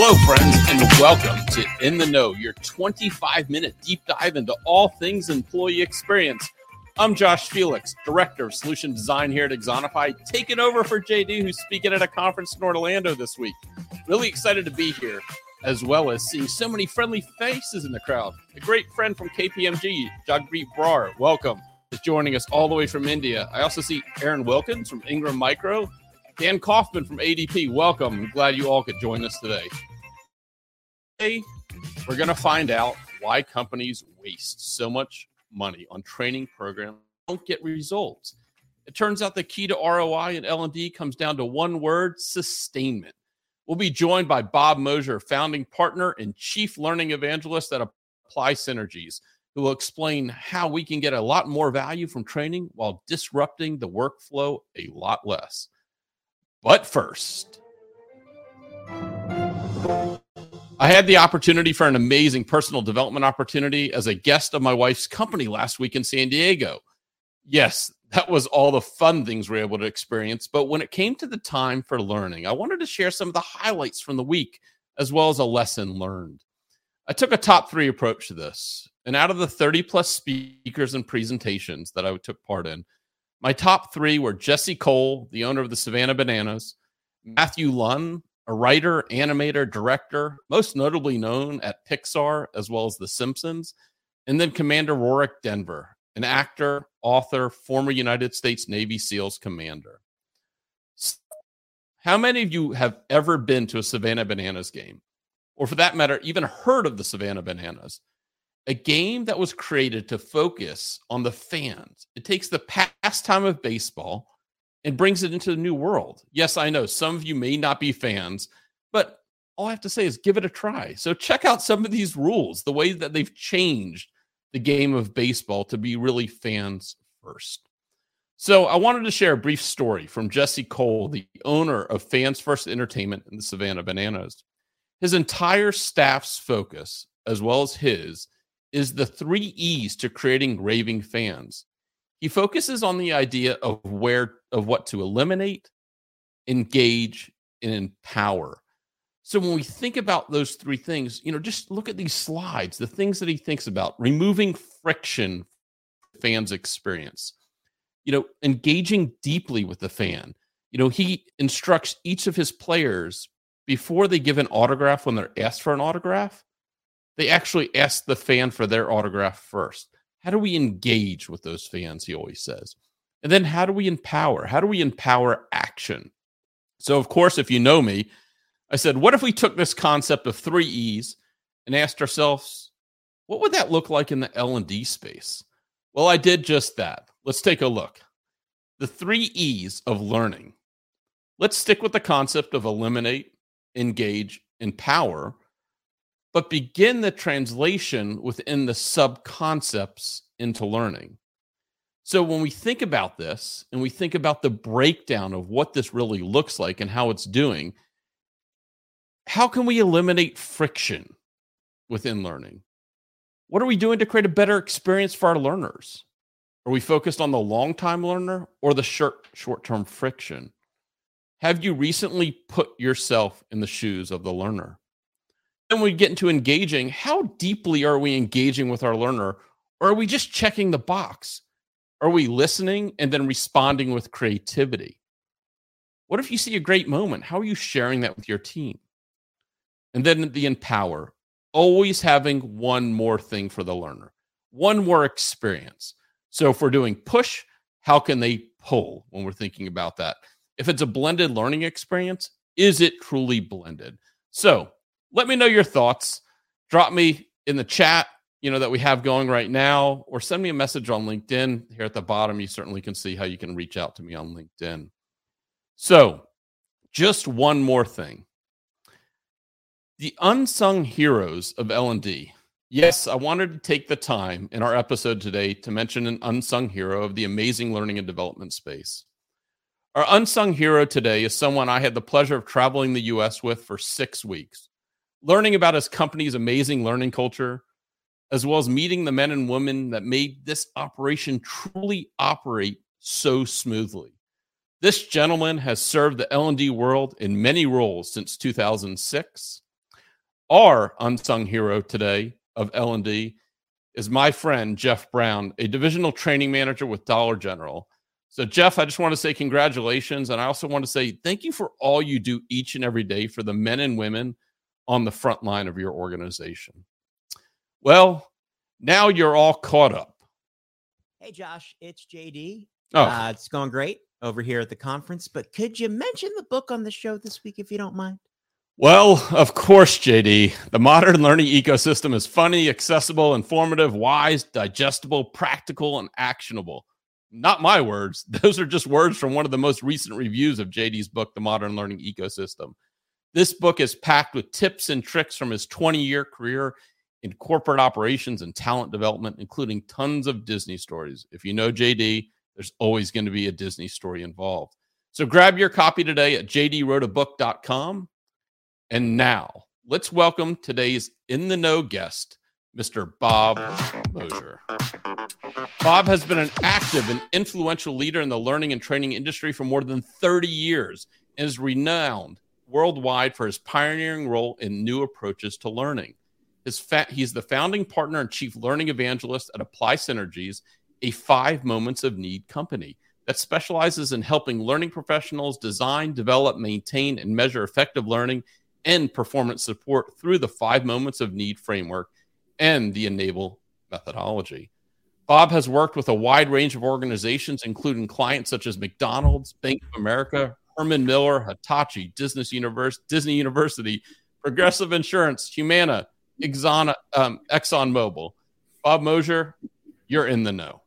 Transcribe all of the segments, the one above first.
Hello, friends, and welcome to In the Know, your 25 minute deep dive into all things employee experience. I'm Josh Felix, Director of Solution Design here at Axonify, taking over for JD, who's speaking at a conference in Orlando this week. Really excited to be here, as well as seeing so many friendly faces in the crowd. A great friend from KPMG, Jagpreet Brar, welcome, is joining us all the way from India. I also see Aaron Wilkins from Ingram Micro, Dan Kaufman from ADP, welcome. I'm glad you all could join us today. Today, we're going to find out why companies waste so much money on training programs don't get results. It turns out the key to ROI and L&D comes down to one word, sustainment. We'll be joined by Bob Mosher, founding partner and chief learning evangelist at Apply Synergies, who will explain how we can get a lot more value from training while disrupting the workflow a lot less. But first, I had the opportunity for an amazing personal development opportunity as a guest of my wife's company last week in San Diego. Yes, that was all the fun things we were able to experience. But when it came to the time for learning, I wanted to share some of the highlights from the week as well as a lesson learned. I took a top three approach to this. And out of the 30 plus speakers and presentations that I took part in, my top three were Jesse Cole, the owner of the Savannah Bananas, Matthew Luhn, a writer, animator, director, most notably known at Pixar as well as The Simpsons, and then Commander Rorke Denver, an actor, author, former United States Navy SEALs commander. How many of you have ever been to a Savannah Bananas game? Or for that matter, even heard of the Savannah Bananas? a game that was created to focus on the fans. It takes the pastime of baseball and brings it into the new world. Yes, I know some of you may not be fans, but all I have to say is give it a try. So check out some of these rules, the way that they've changed the game of baseball to be really fans first. So I wanted to share a brief story from Jesse Cole, the owner of Fans First Entertainment in the Savannah Bananas. His entire staff's focus, as well as his, is the three E's to creating raving fans. He focuses on the idea of where of what to eliminate, engage, and empower. So when we think about those three things, you know, just look at these slides, the things that he thinks about, removing friction fans experience. You know, engaging deeply with the fan. You know, he instructs each of his players before they give an autograph when they're asked for an autograph they actually ask the fan for their autograph first. How do we engage with those fans? He always says. And then how do we empower? How do we empower action? So, of course, if you know me, I said, what if we took this concept of three E's and asked ourselves, what would that look like in the L&D space? Well, I did just that. Let's take a look. The three E's of learning. Let's stick with the concept of eliminate, engage, empower but begin the translation within the sub concepts into learning. So when we think about this and we think about the breakdown of what this really looks like and how it's doing, how can we eliminate friction within learning? What are we doing to create a better experience for our learners? Are we focused on the long time learner or the short short term friction? Have you recently put yourself in the shoes of the learner? Then we get into engaging, how deeply are we engaging with our learner? Or are we just checking the box? Are we listening and then responding with creativity? What if you see a great moment? How are you sharing that with your team? And then the empower, always having one more thing for the learner, one more experience. So if we're doing push, how can they pull when we're thinking about that? If it's a blended learning experience, is it truly blended? So let me know your thoughts. Drop me in the chat, you know, that we have going right now, or send me a message on LinkedIn. Here at the bottom, you certainly can see how you can reach out to me on LinkedIn. So, just one more thing. The unsung heroes of L&D. Yes, I wanted to take the time in our episode today to mention an unsung hero of the amazing learning and development space. Our unsung hero today is someone I had the pleasure of traveling the US with for 6 weeks learning about his company's amazing learning culture, as well as meeting the men and women that made this operation truly operate so smoothly. This gentleman has served the L&D world in many roles since 2006. Our unsung hero today of L&D is my friend Jeff Brown, a divisional training manager with Dollar General. So, Jeff, I just want to say congratulations. And I also want to say thank you for all you do each and every day for the men and women on the front line of your organization. Well, now you're all caught up. Hey, Josh, it's JD. Oh, uh, it's going great over here at the conference. But could you mention the book on the show this week if you don't mind? Well, of course, JD. The modern learning ecosystem is funny, accessible, informative, wise, digestible, practical, and actionable. Not my words. Those are just words from one of the most recent reviews of JD's book, The Modern Learning Ecosystem. This book is packed with tips and tricks from his 20 year career in corporate operations and talent development, including tons of Disney stories. If you know JD, there's always going to be a Disney story involved. So grab your copy today at jdwroteabook.com and now let's welcome today's in the know guest, Mr. Bob Mosher. Bob has been an active and influential leader in the learning and training industry for more than 30 years and is renowned worldwide for his pioneering role in new approaches to learning. Fa- he's the founding partner and chief learning evangelist at Apply Synergies, a five moments of need company that specializes in helping learning professionals design, develop, maintain, and measure effective learning and performance support through the five moments of need framework and the enable methodology. Bob has worked with a wide range of organizations, including clients such as McDonald's, Bank of America, Herman Miller, Hitachi, Disney, Universe, Disney University, Progressive Insurance, Humana, Exxon, um, ExxonMobil. Bob Mosher, you're in the know.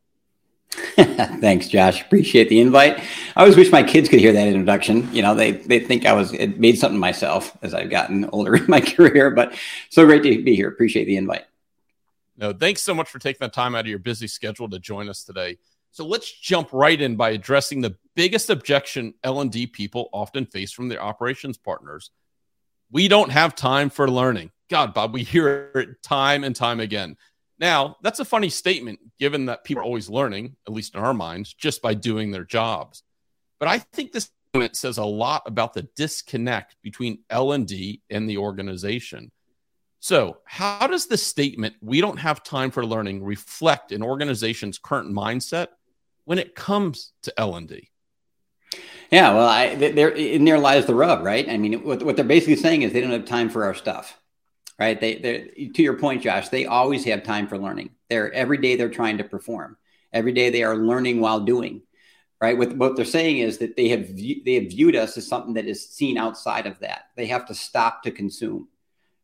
Thanks, Josh. Appreciate the invite. I always wish my kids could hear that introduction. You know, they they think I was it made something myself as I've gotten older in my career. But so great to be here. Appreciate the invite. No, thanks so much for taking the time out of your busy schedule to join us today. So let's jump right in by addressing the biggest objection L&D people often face from their operations partners. We don't have time for learning. God, Bob, we hear it time and time again. Now, that's a funny statement given that people are always learning, at least in our minds, just by doing their jobs. But I think this statement says a lot about the disconnect between L&D and the organization. So, how does the statement "we don't have time for learning" reflect an organization's current mindset when it comes to L&D? Yeah, well, I, there in there lies the rub, right? I mean, what, what they're basically saying is they don't have time for our stuff right? They, they, to your point, Josh, they always have time for learning. They're every day they're trying to perform. Every day they are learning while doing, right? With what they're saying is that they have they have viewed us as something that is seen outside of that. They have to stop to consume,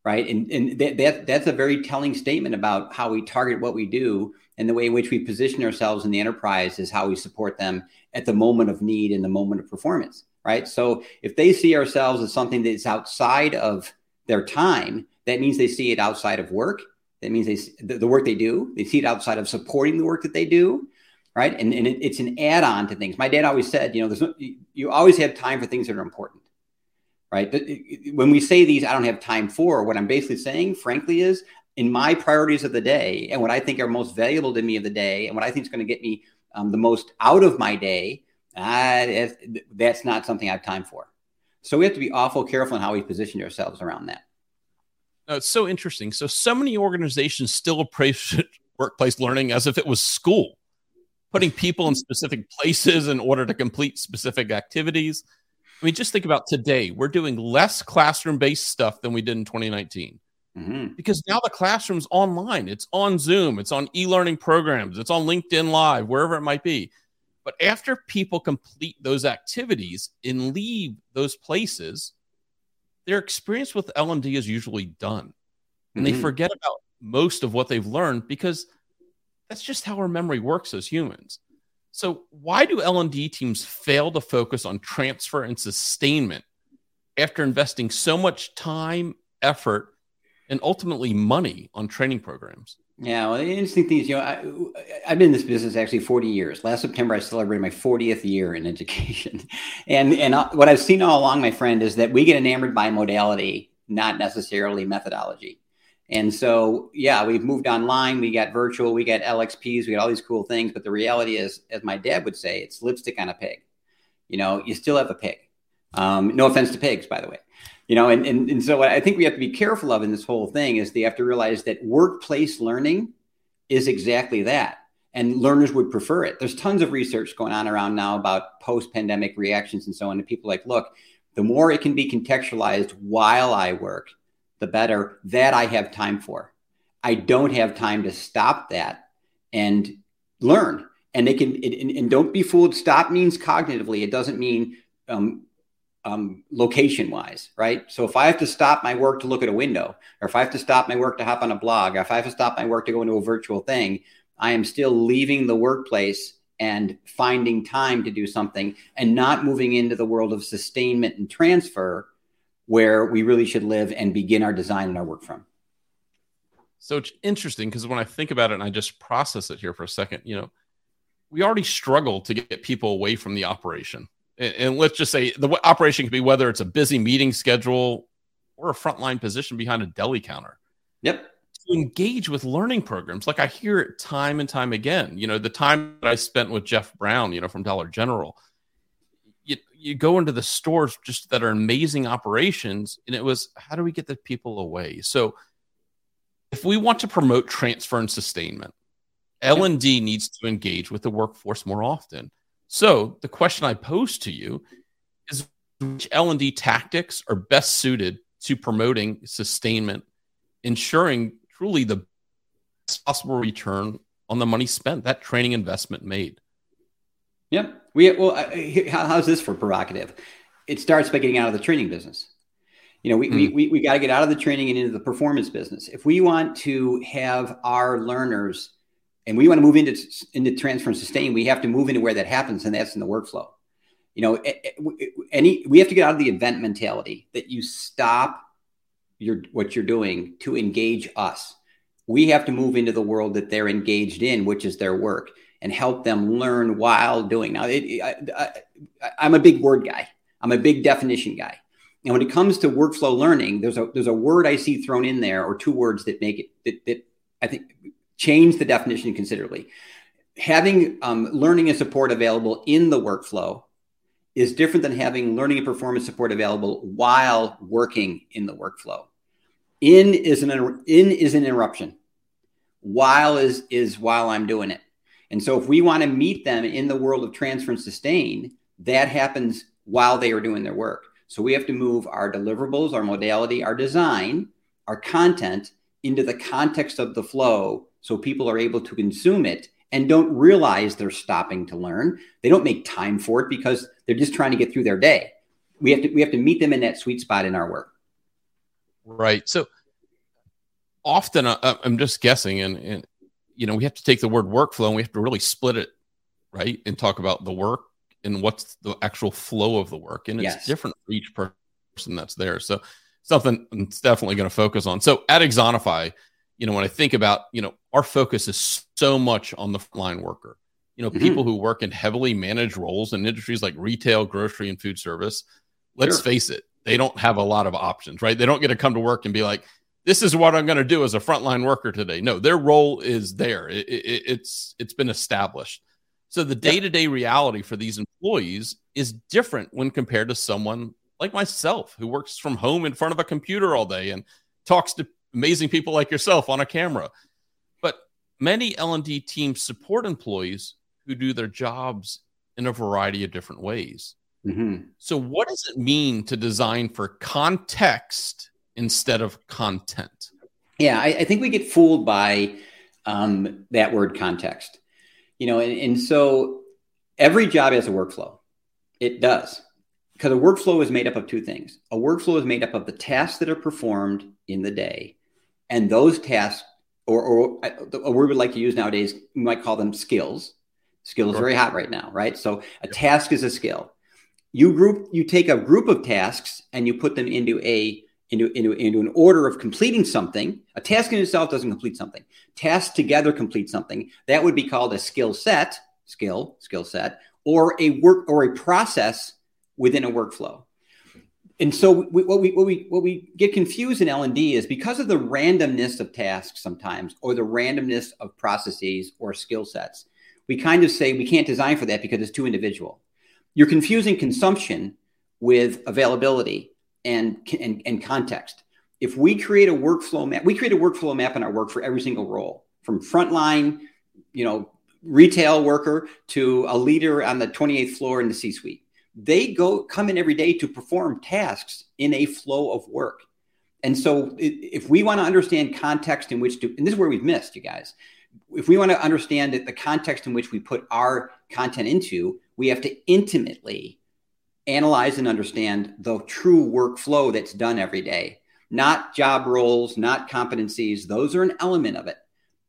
right? And and that, that that's a very telling statement about how we target what we do and the way in which we position ourselves in the enterprise is how we support them at the moment of need and the moment of performance, right? So if they see ourselves as something that's outside of their time, that means they see it outside of work. That means they the, work they do. They see it outside of supporting the work that they do, right? And, and it, it's an add-on to things. My dad always said, you know, there's no, you always have time for things that are important, right? Uh, when we say these, I don't have time for. What I'm basically saying, frankly, is in my priorities of the day and what I think are most valuable to me of the day and what I think is going to get me um, the most out of my day. Uh, that's not something I have time for. So we have to be awful careful in how we position ourselves around that. No, it's so interesting. So, so many organizations still approach workplace learning as if it was school, putting people in specific places in order to complete specific activities. I mean, just think about today. We're doing less classroom based stuff than we did in 2019 mm-hmm. because now the classroom's online. It's on Zoom, it's on e learning programs, it's on LinkedIn Live, wherever it might be. But after people complete those activities and leave those places, their experience with L&D is usually done. And mm-hmm. they forget about most of what they've learned because that's just how our memory works as humans. So why do L&D teams fail to focus on transfer and sustainment after investing so much time, effort, and ultimately money on training programs? Yeah, well, the interesting thing is, you know, I, have been in this business actually 40 years. Last September, I celebrated my 40th year in education. And, and uh, what I've seen all along, my friend, is that we get enamored by modality, not necessarily methodology. And so, yeah, we've moved online, we got virtual, we got LXPs, we got all these cool things. But the reality is, as my dad would say, it's lipstick on a pig. You know, you still have a pig. Um, no offense to pigs, by the way. You know, and, and, and so I think we have to be careful of in this whole thing is they have to realize that workplace learning is exactly that. And learners would prefer it. There's tons of research going on around now about post pandemic reactions and so on. And people like, look, the more it can be contextualized while I work, the better that I have time for. I don't have time to stop that and learn. And they can, and, and don't be fooled. Stop means cognitively. It doesn't mean um, um, location wise, right? So if I have to stop my work to look at a window, or if I have to stop my work to hop on a blog, or if I have to stop my work to go into a virtual thing, I am still leaving the workplace and finding time to do something and not moving into the world of sustainment and transfer where we really should live and begin our design and our work from. So it's interesting because when I think about it and I just process it here for a second, you know, we already struggle to get people away from the operation and let's just say the operation could be whether it's a busy meeting schedule or a frontline position behind a deli counter. Yep. To engage with learning programs, like I hear it time and time again. You know, the time that I spent with Jeff Brown, you know, from Dollar General, you, you go into the stores just that are amazing operations, and it was how do we get the people away? So, if we want to promote transfer and sustainment, L and D needs to engage with the workforce more often. So the question I pose to you is which L&D tactics are best suited to promoting sustainment, ensuring truly the best possible return on the money spent, that training investment made? Yep. We well, how's this for provocative? It starts by getting out of the training business. You know, we, mm. we, we, we got to get out of the training and into the performance business. If we want to have our learners and we want to move into into transfer and sustain, we have to move into where that happens, and that's in the workflow. You know, any we have to get out of the event mentality that you stop your what you're doing to engage us. We have to move into the world that they're engaged in, which is their work, and help them learn while doing. Now, it, I, am a big word guy. I'm a big definition guy. And when it comes to workflow learning, there's a there's a word I see thrown in there, or two words that make it that, that I think change the definition considerably. Having um, learning and support available in the workflow is different than having learning and performance support available while working in the workflow. In is an in is an interruption. While is is while I'm doing it. And so if we want to meet them in the world of transfer and sustain, that happens while they are doing their work. So we have to move our deliverables, our modality, our design, our content into the context of the flow so people are able to consume it and don't realize they're stopping to learn. They don't make time for it because they're just trying to get through their day. We have to we have to meet them in that sweet spot in our work. Right. So often uh, uh, I'm just guessing, and, and you know we have to take the word workflow and we have to really split it, right, and talk about the work and what's the actual flow of the work, and it's yes. different for each person that's there. So something it's definitely going to focus on. So at Axonify, you know, when I think about, you know, our focus is so much on the frontline worker. You know, mm-hmm. people who work in heavily managed roles in industries like retail, grocery, and food service. Let's sure. face it, they don't have a lot of options, right? They don't get to come to work and be like, "This is what I'm going to do as a frontline worker today." No, their role is there. It, it, it's it's been established. So the day to day reality for these employees is different when compared to someone like myself who works from home in front of a computer all day and talks to amazing people like yourself on a camera. But many L&D teams support employees who do their jobs in a variety of different ways. Mm-hmm. So, what does it mean to design for context instead of content? Yeah, I, I think we get fooled by um, that word context. You know, and, and so every job has a workflow. It does because a workflow is made up of two things. A workflow is made up of the tasks that are performed in the day and those tasks, or, or a word we like to use nowadays, we might call them skills. Skill is very hot right now, right? So a task is a skill. You group, you take a group of tasks and you put them into a into, into, into an order of completing something. A task in itself doesn't complete something. Tasks together complete something. That would be called a skill set, skill, skill set, or a work or a process within a workflow and so we, what we what we what we get confused in L and D is because of the randomness of tasks sometimes, or the randomness of processes or skill sets. We kind of say we can't design for that because it's too individual. You're confusing consumption with availability, and, and, and context. If we create a workflow map, we create a workflow map in our work for every single role from frontline, you know, retail worker to a leader on the 28th floor in the C suite. They go come in every day to perform tasks in a flow of work. And so if we want to understand context in which to, and this is where we've missed, you guys, if we want to understand the context in which we put our content into, we have to intimately analyze and understand the true workflow that's done every day, not job roles, not competencies. Those are an element of it.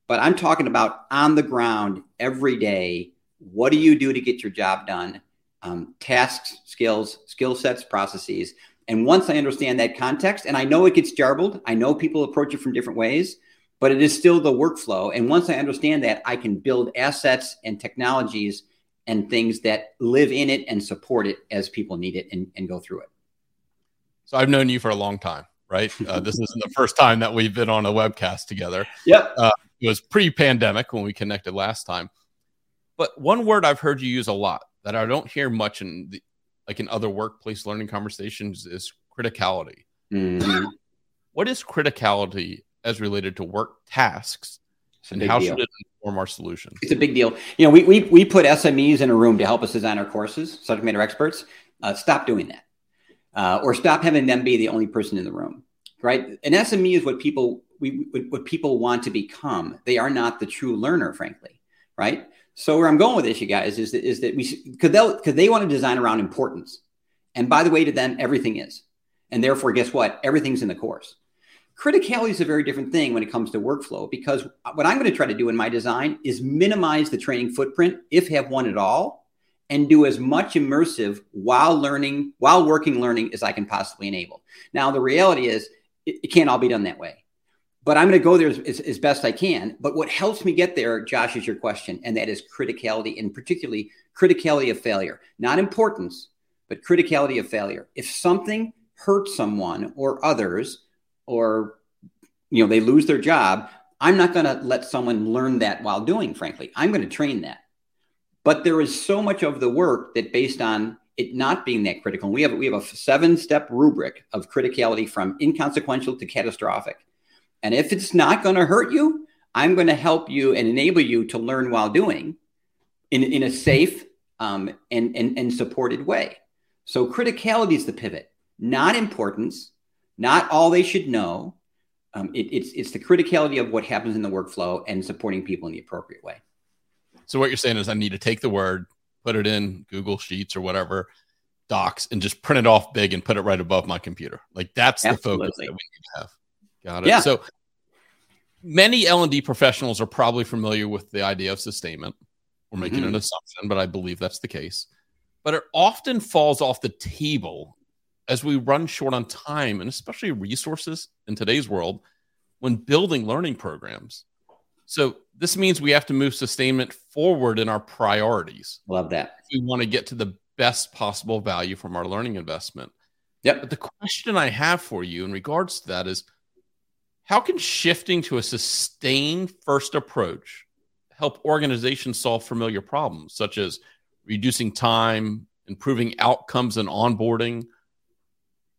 But I'm talking about on the ground every day. What do you do to get your job done? Um, tasks, skills, skill sets, processes. And once I understand that context, and I know it gets jarbled, I know people approach it from different ways, but it is still the workflow. And once I understand that, I can build assets and technologies and things that live in it and support it as people need it and, and go through it. So I've known you for a long time, right? Uh, this isn't the first time that we've been on a webcast together. Yep. Uh, it was pre-pandemic when we connected last time. But one word I've heard you use a lot that I don't hear much in the, like in other workplace learning conversations is criticality. Mm-hmm. What is criticality as related to work tasks? And how deal. should it inform our solutions? It's a big deal. You know, we, we, we put SMEs in a room to help us design our courses, subject matter experts. Uh, stop doing that. Uh, or stop having them be the only person in the room, right? An SME is what people we what people want to become. They are not the true learner, frankly, right? So where I'm going with this, you guys, is that, is that we because they because they want to design around importance, and by the way, to them everything is, and therefore, guess what? Everything's in the course. Criticality is a very different thing when it comes to workflow because what I'm going to try to do in my design is minimize the training footprint, if have one at all, and do as much immersive while learning, while working learning as I can possibly enable. Now, the reality is it, it can't all be done that way but I'm going to go there as, as, as, best I can. But what helps me get there, Josh, is your question, and that is criticality, and particularly criticality of failure, not importance, but criticality of failure. If something hurts someone or others, or you know they lose their job, I'm not going to let someone learn that while doing. Frankly, I'm going to train that. But there is so much of the work that based on it not being that critical. and We have we have a seven step rubric of criticality from inconsequential to catastrophic and if it's not going to hurt you, I'm going to help you and enable you to learn while doing in, in a safe um, and, and, and supported way. So criticality is the pivot, not importance, not all they should know. Um, it, it's, it's the criticality of what happens in the workflow and supporting people in the appropriate way. So what you're saying is I need to take the word, put it in Google Sheets or whatever, docs, and just print it off big and put it right above my computer. Like that's Absolutely. the focus that we need to have. Got it. Yeah. So many L&D professionals are probably familiar with the idea of sustainment. We're making mm-hmm. an assumption, but I believe that's the case. But it often falls off the table as we run short on time and especially resources in today's world when building learning programs. So this means we have to move sustainment forward in our priorities. Love that. we want to get to the best possible value from our learning investment. Yep. But the question I have for you in regards to that is how can shifting to a sustained first approach help organizations solve familiar problems, such as reducing time, improving outcomes and onboarding,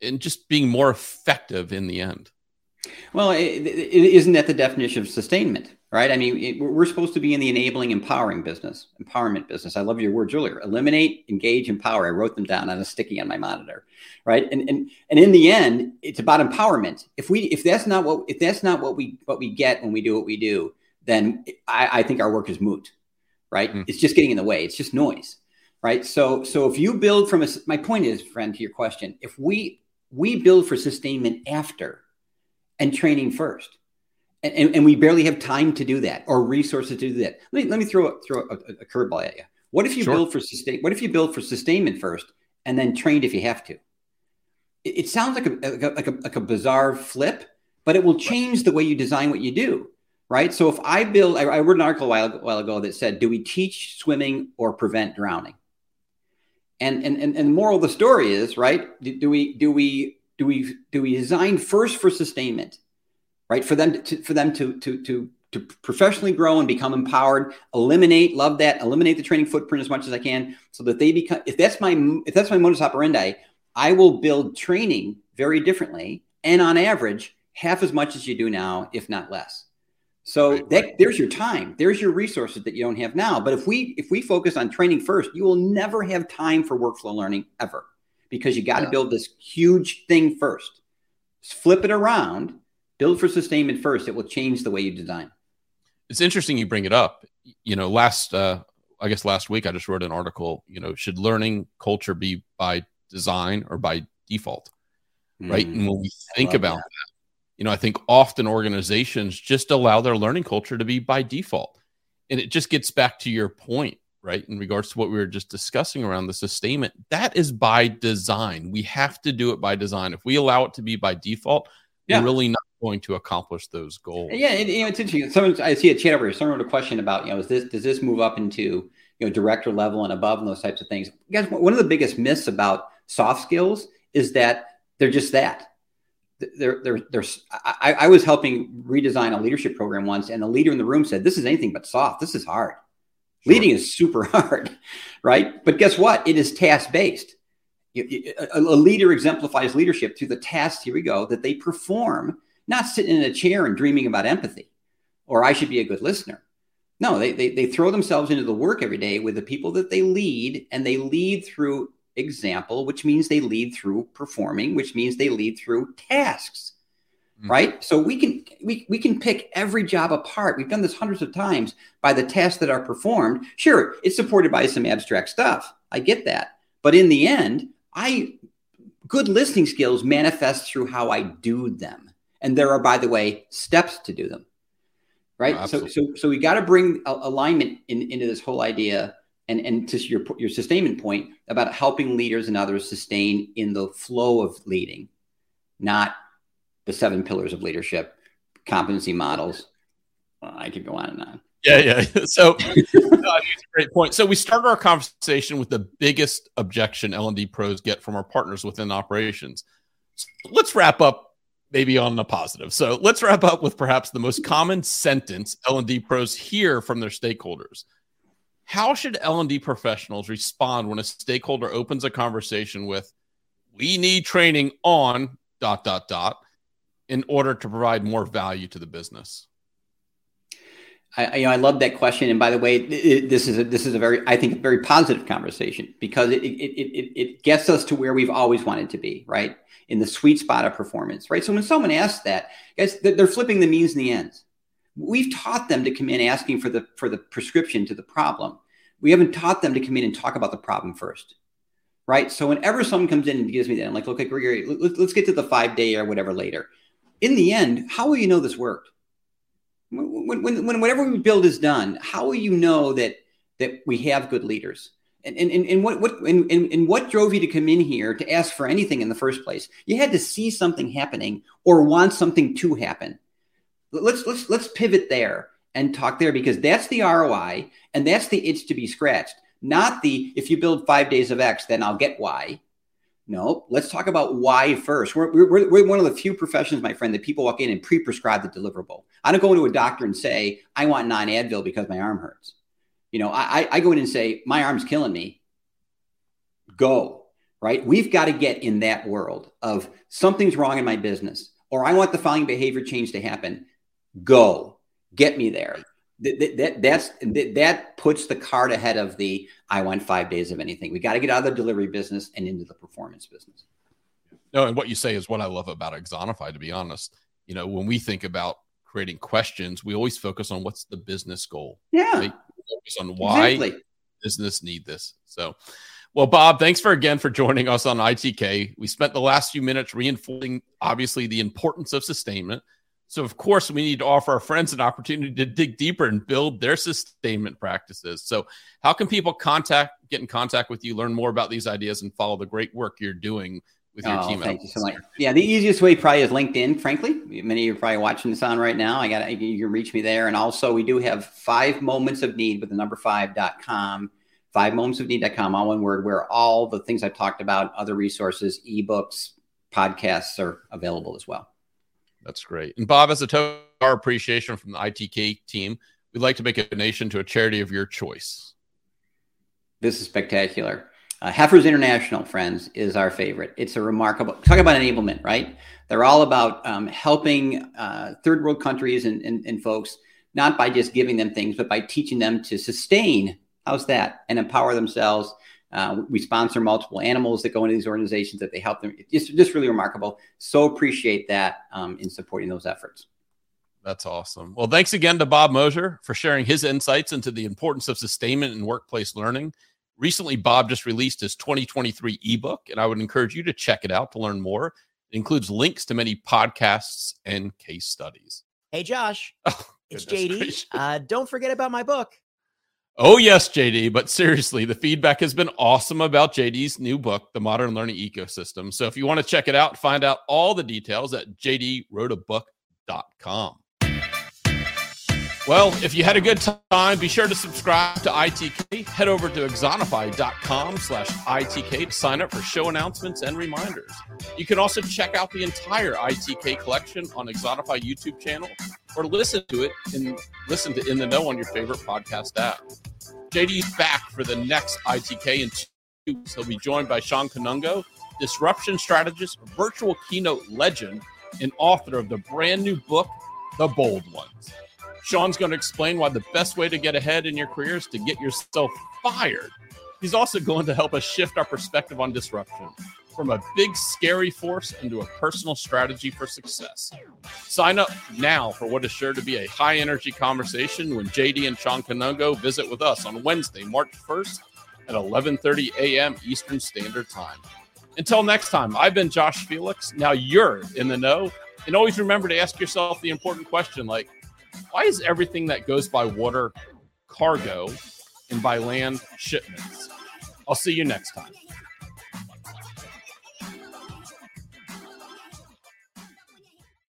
and just being more effective in the end? Well, is isn't that the definition of sustainment? Right? I mean, it, we're supposed to be in the enabling, empowering business, empowerment business. I love your words earlier: eliminate, engage, empower. I wrote them down on a sticky on my monitor, right? And and and in the end, it's about empowerment. If we if that's not what if that's not what we what we get when we do what we do, then I, I think our work is moot, right? Mm. It's just getting in the way. It's just noise, right? So so if you build from a my point is, friend, to your question, if we we build for sustainment after and training first and, and we barely have time to do that or resources to do that. Let me, let me throw throw a, a curveball at you. What if you sure. build for sustain? What if you build for sustainment first and then trained if you have to? It, it sounds like a, like a like a bizarre flip, but it will change the way you design what you do, right? So if I build, I, I wrote an article a while, while ago that said, "Do we teach swimming or prevent drowning?" And and and, and the moral of the story is, right? Do, do we do we do we do we design first for sustainment right? For them to, for them to, to, to, to professionally grow and become empowered, eliminate, love that, eliminate the training footprint as much as I can so that they become, if that's my, if that's my modus operandi, I will build training very differently, and on average, half as much as you do now, if not less. So right, that, right. there's your time. There's your resources that you don't have now. But if we if we focus on training first, you will never have time for workflow learning ever because you got to yeah. build this huge thing first. Flip it around, build for sustainment first. It will change the way you design. It's interesting you bring it up. You know, last uh, I guess last week I just wrote an article. You know, should learning culture be by design or by default? Right. Mm, and when we think about that. that, you know, I think often organizations just allow their learning culture to be by default. And it just gets back to your point right? In regards to what we were just discussing around the sustainment, that is by design. We have to do it by design. If we allow it to be by default, yeah. we're really not going to accomplish those goals. Yeah, it, you know, it's interesting. Someone I see a chat over here. Someone wrote a question about, you know, is this does this move up into you know director level and above and those types of things? Guys, one of the biggest myths about soft skills is that they're just that. They're, they're, they're, I, I was helping redesign a leadership program once, and the leader in the room said, "This is anything but soft. This is hard." Sure. Leading is super hard, right? But guess what? It is task based. A leader exemplifies leadership through the tasks, here we go, that they perform, not sitting in a chair and dreaming about empathy or I should be a good listener. No, they, they, they throw themselves into the work every day with the people that they lead, and they lead through example, which means they lead through performing, which means they lead through tasks. Mm-hmm. right? So we can we, we can pick every job apart. We've done this hundreds of times by the tasks that are performed. Sure, it's supported by some abstract stuff. I get that. But in the end, I good listening skills manifest through how I do them. And there are, by the way, steps to do them. Right. So so so we got to bring alignment in, into this whole idea and, and to your your sustainment point about helping leaders and others sustain in the flow of leading, not the seven pillars of leadership, competency models. Well, I could go on and on. Yeah, yeah. So it's a great point. So we started our conversation with the biggest objection L&D pros get from our partners within operations. So let's wrap up maybe on a positive. So let's wrap up with perhaps the most common sentence L&D pros hear from their stakeholders. How should L&D professionals respond when a stakeholder opens a conversation with we need training on dot dot dot in order to provide more value to the business? I, you know, I love that question. And by the way, it, this is a, this is a very, I think, a very positive conversation because it, it, it, it gets us to where we've always wanted to be, right? In the sweet spot of performance, right? So when someone asks that, guys, they're flipping the means and the ends. We've taught them to come in asking for the for the prescription to the problem. We haven't taught them to come in and talk about the problem first, right? So whenever someone comes in and gives me that, I'm like, okay, Gregory, let's get to the five day or whatever later in the end, how will you know this worked? When, when, when whatever we build is done, how will you know that that we have good leaders? And, and, and what what and, and, what drove you to come in here to ask for anything in the first place? You had to see something happening or want something to happen. Let's let's let's pivot there and talk there because that's the ROI and that's the itch to be scratched, not the if you build five days of X, then I'll get Y. No, let's talk about why first. We're, we're, we're, one of the few professions, my friend, that people walk in and pre prescribe the deliverable. I don't go into a doctor and say, I want non Advil because my arm hurts. You know, I, I go in and say, my arm's killing me. Go, right? We've got to get in that world of something's wrong in my business, or I want the following behavior change to happen. Go, get me there that, that that's that, that puts the cart ahead of the I want five days of anything. We got to get out of the delivery business and into the performance business. No, and what you say is what I love about Axonify. To be honest, you know, when we think about creating questions, we always focus on what's the business goal. Yeah, right? focus on why exactly. business need this. So, well, Bob, thanks for again for joining us on ITK. We spent the last few minutes reinforcing, obviously, the importance of sustainment so, of course, we need to offer our friends an opportunity to dig deeper and build their sustainment practices. So, how can people contact, get in contact with you, learn more about these ideas, and follow the great work you're doing with your oh, team? Thank you so much. Yeah, the easiest way probably is LinkedIn. Frankly, many of you are probably watching this on right now. I got you can reach me there, and also we do have five moments of need with the number five dot com. Five moments of need.com, all one word, where all the things I've talked about, other resources, ebooks, podcasts are available as well. That's great. And Bob, as a token our appreciation from the ITK team, we'd like to make a donation to a charity of your choice. This is spectacular. Uh, Heifers International, friends, is our favorite. It's a remarkable talk about enablement, right? They're all about um, helping uh, third world countries and, and, and folks, not by just giving them things, but by teaching them to sustain. How's that? And empower themselves. Uh, we sponsor multiple animals that go into these organizations that they help them. It's just really remarkable. So appreciate that um, in supporting those efforts. That's awesome. Well, thanks again to Bob Mosher for sharing his insights into the importance of sustainment in workplace learning. Recently, Bob just released his 2023 ebook, and I would encourage you to check it out to learn more. It includes links to many podcasts and case studies. Hey, Josh, oh, it's JD. Uh, don't forget about my book. Oh, yes, JD. But seriously, the feedback has been awesome about JD's new book, The Modern Learning Ecosystem. So if you want to check it out, find out all the details at jdwroteabook.com. Well, if you had a good time, be sure to subscribe to ITK. Head over to axonify.com slash ITK to sign up for show announcements and reminders. You can also check out the entire ITK collection on Axonify YouTube channel or listen to it and listen to In the Know on your favorite podcast app. JD's back for the next ITK in two weeks. He'll be joined by Shawn Kanungo, disruption strategist, virtual keynote legend, and author of the brand new book, The Bold Ones. Shawn's going to explain why the best way to get ahead in your career is to get yourself fired. He's also going to help us shift our perspective on disruption from a big, scary force into a personal strategy for success. Sign up now for what is sure to be a high energy conversation when JD and Shawn Kanungo visit with us on Wednesday, March 1st at 11:30 a.m. Eastern Standard Time. Until next time, I've been Josh Felix. Now you're in the know. And always remember to ask yourself the important question like, why is everything that goes by water cargo and by land shipments? I'll see you next time.